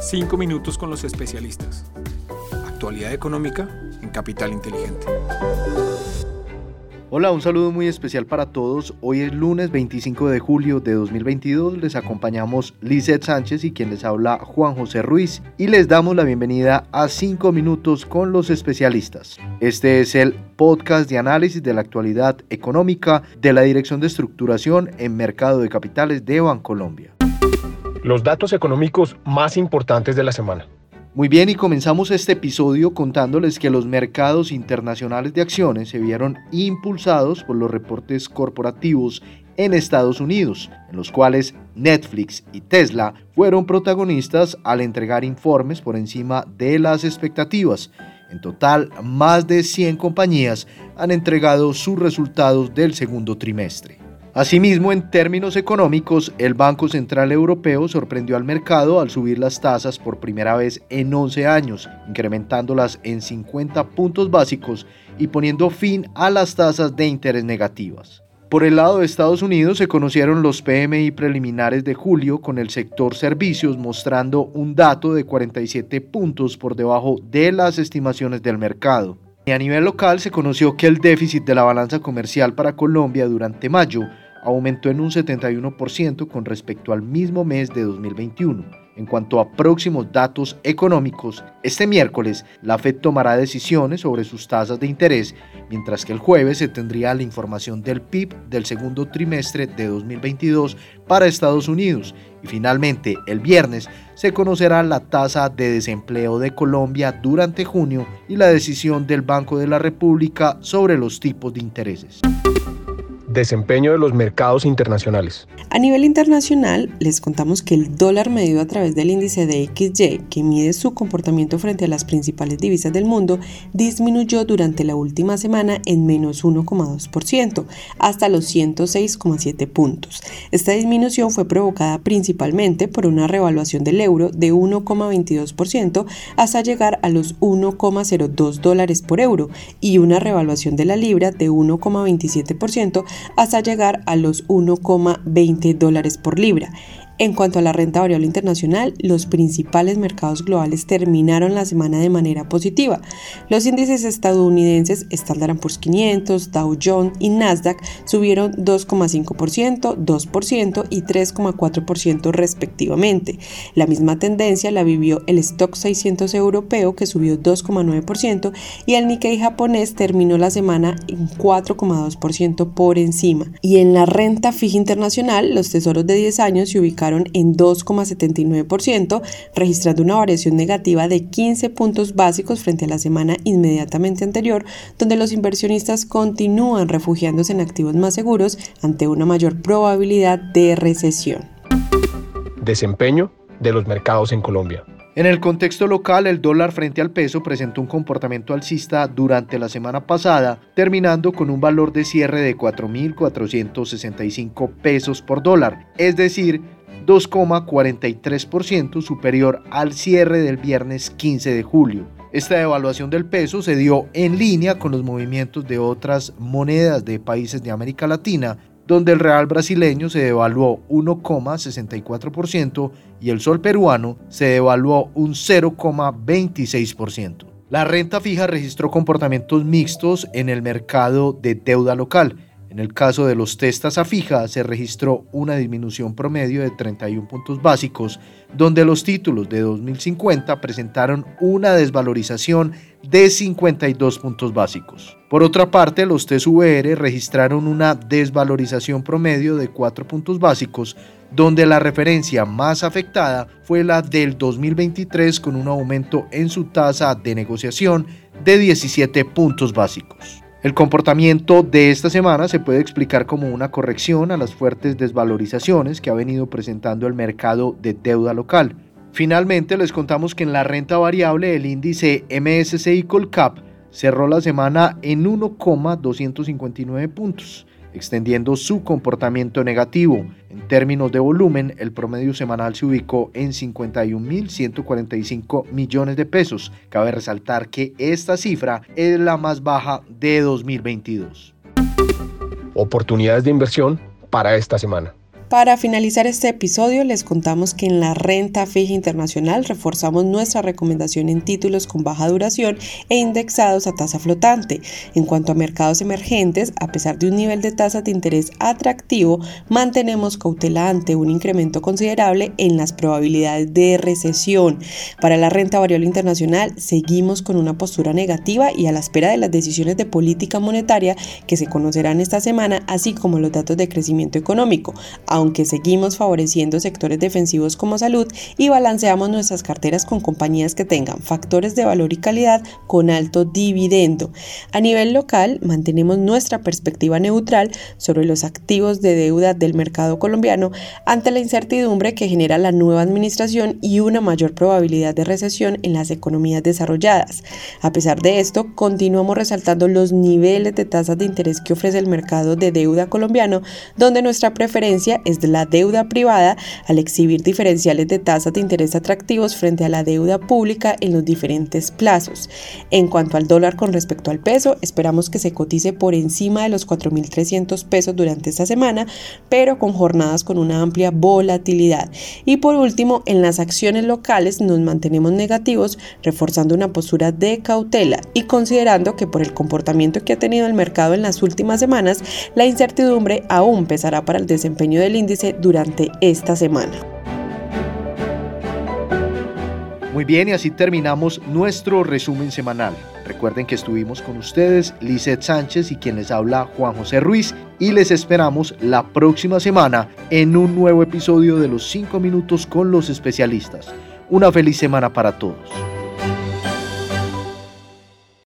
Cinco minutos con los especialistas. Actualidad económica en Capital Inteligente. Hola, un saludo muy especial para todos. Hoy es lunes 25 de julio de 2022. Les acompañamos Lizeth Sánchez y quien les habla Juan José Ruiz y les damos la bienvenida a 5 minutos con los especialistas. Este es el podcast de análisis de la actualidad económica de la Dirección de Estructuración en Mercado de Capitales de Bancolombia los datos económicos más importantes de la semana. Muy bien, y comenzamos este episodio contándoles que los mercados internacionales de acciones se vieron impulsados por los reportes corporativos en Estados Unidos, en los cuales Netflix y Tesla fueron protagonistas al entregar informes por encima de las expectativas. En total, más de 100 compañías han entregado sus resultados del segundo trimestre. Asimismo, en términos económicos, el Banco Central Europeo sorprendió al mercado al subir las tasas por primera vez en 11 años, incrementándolas en 50 puntos básicos y poniendo fin a las tasas de interés negativas. Por el lado de Estados Unidos se conocieron los PMI preliminares de julio con el sector servicios mostrando un dato de 47 puntos por debajo de las estimaciones del mercado. Y a nivel local se conoció que el déficit de la balanza comercial para Colombia durante mayo aumentó en un 71% con respecto al mismo mes de 2021. En cuanto a próximos datos económicos, este miércoles la Fed tomará decisiones sobre sus tasas de interés, mientras que el jueves se tendría la información del PIB del segundo trimestre de 2022 para Estados Unidos y finalmente el viernes se conocerá la tasa de desempleo de Colombia durante junio y la decisión del Banco de la República sobre los tipos de intereses desempeño de los mercados internacionales. A nivel internacional, les contamos que el dólar medido a través del índice de XY, que mide su comportamiento frente a las principales divisas del mundo, disminuyó durante la última semana en menos 1,2%, hasta los 106,7 puntos. Esta disminución fue provocada principalmente por una revaluación del euro de 1,22% hasta llegar a los 1,02 dólares por euro y una revaluación de la libra de 1,27% hasta llegar a los 1,20 dólares por libra. En cuanto a la renta variable internacional, los principales mercados globales terminaron la semana de manera positiva. Los índices estadounidenses Standard Poor's 500, Dow Jones y Nasdaq subieron 2,5%, 2% y 3,4% respectivamente. La misma tendencia la vivió el Stock 600 europeo que subió 2,9% y el Nikkei japonés terminó la semana en 4,2% por encima. Y en la renta fija internacional, los tesoros de 10 años se ubicaron en 2,79%, registrando una variación negativa de 15 puntos básicos frente a la semana inmediatamente anterior, donde los inversionistas continúan refugiándose en activos más seguros ante una mayor probabilidad de recesión. Desempeño de los mercados en Colombia. En el contexto local, el dólar frente al peso presentó un comportamiento alcista durante la semana pasada, terminando con un valor de cierre de 4.465 pesos por dólar, es decir, 2,43% superior al cierre del viernes 15 de julio. Esta devaluación del peso se dio en línea con los movimientos de otras monedas de países de América Latina, donde el real brasileño se devaluó 1,64% y el sol peruano se devaluó un 0,26%. La renta fija registró comportamientos mixtos en el mercado de deuda local en el caso de los testas a fija se registró una disminución promedio de 31 puntos básicos, donde los títulos de 2050 presentaron una desvalorización de 52 puntos básicos. Por otra parte, los TSVR registraron una desvalorización promedio de 4 puntos básicos, donde la referencia más afectada fue la del 2023 con un aumento en su tasa de negociación de 17 puntos básicos. El comportamiento de esta semana se puede explicar como una corrección a las fuertes desvalorizaciones que ha venido presentando el mercado de deuda local. Finalmente les contamos que en la renta variable el índice MSCI Colcap cerró la semana en 1,259 puntos extendiendo su comportamiento negativo. En términos de volumen, el promedio semanal se ubicó en 51.145 millones de pesos. Cabe resaltar que esta cifra es la más baja de 2022. Oportunidades de inversión para esta semana. Para finalizar este episodio, les contamos que en la renta fija internacional reforzamos nuestra recomendación en títulos con baja duración e indexados a tasa flotante. En cuanto a mercados emergentes, a pesar de un nivel de tasas de interés atractivo, mantenemos cautela ante un incremento considerable en las probabilidades de recesión. Para la renta variable internacional, seguimos con una postura negativa y a la espera de las decisiones de política monetaria que se conocerán esta semana, así como los datos de crecimiento económico aunque seguimos favoreciendo sectores defensivos como salud y balanceamos nuestras carteras con compañías que tengan factores de valor y calidad con alto dividendo. A nivel local, mantenemos nuestra perspectiva neutral sobre los activos de deuda del mercado colombiano ante la incertidumbre que genera la nueva administración y una mayor probabilidad de recesión en las economías desarrolladas. A pesar de esto, continuamos resaltando los niveles de tasas de interés que ofrece el mercado de deuda colombiano, donde nuestra preferencia es de la deuda privada al exhibir diferenciales de tasas de interés atractivos frente a la deuda pública en los diferentes plazos. En cuanto al dólar con respecto al peso, esperamos que se cotice por encima de los 4.300 pesos durante esta semana, pero con jornadas con una amplia volatilidad. Y por último, en las acciones locales nos mantenemos negativos, reforzando una postura de cautela y considerando que por el comportamiento que ha tenido el mercado en las últimas semanas, la incertidumbre aún pesará para el desempeño del índice durante esta semana. Muy bien, y así terminamos nuestro resumen semanal. Recuerden que estuvimos con ustedes, Lizeth Sánchez y quien les habla Juan José Ruiz, y les esperamos la próxima semana en un nuevo episodio de los 5 minutos con los especialistas. Una feliz semana para todos.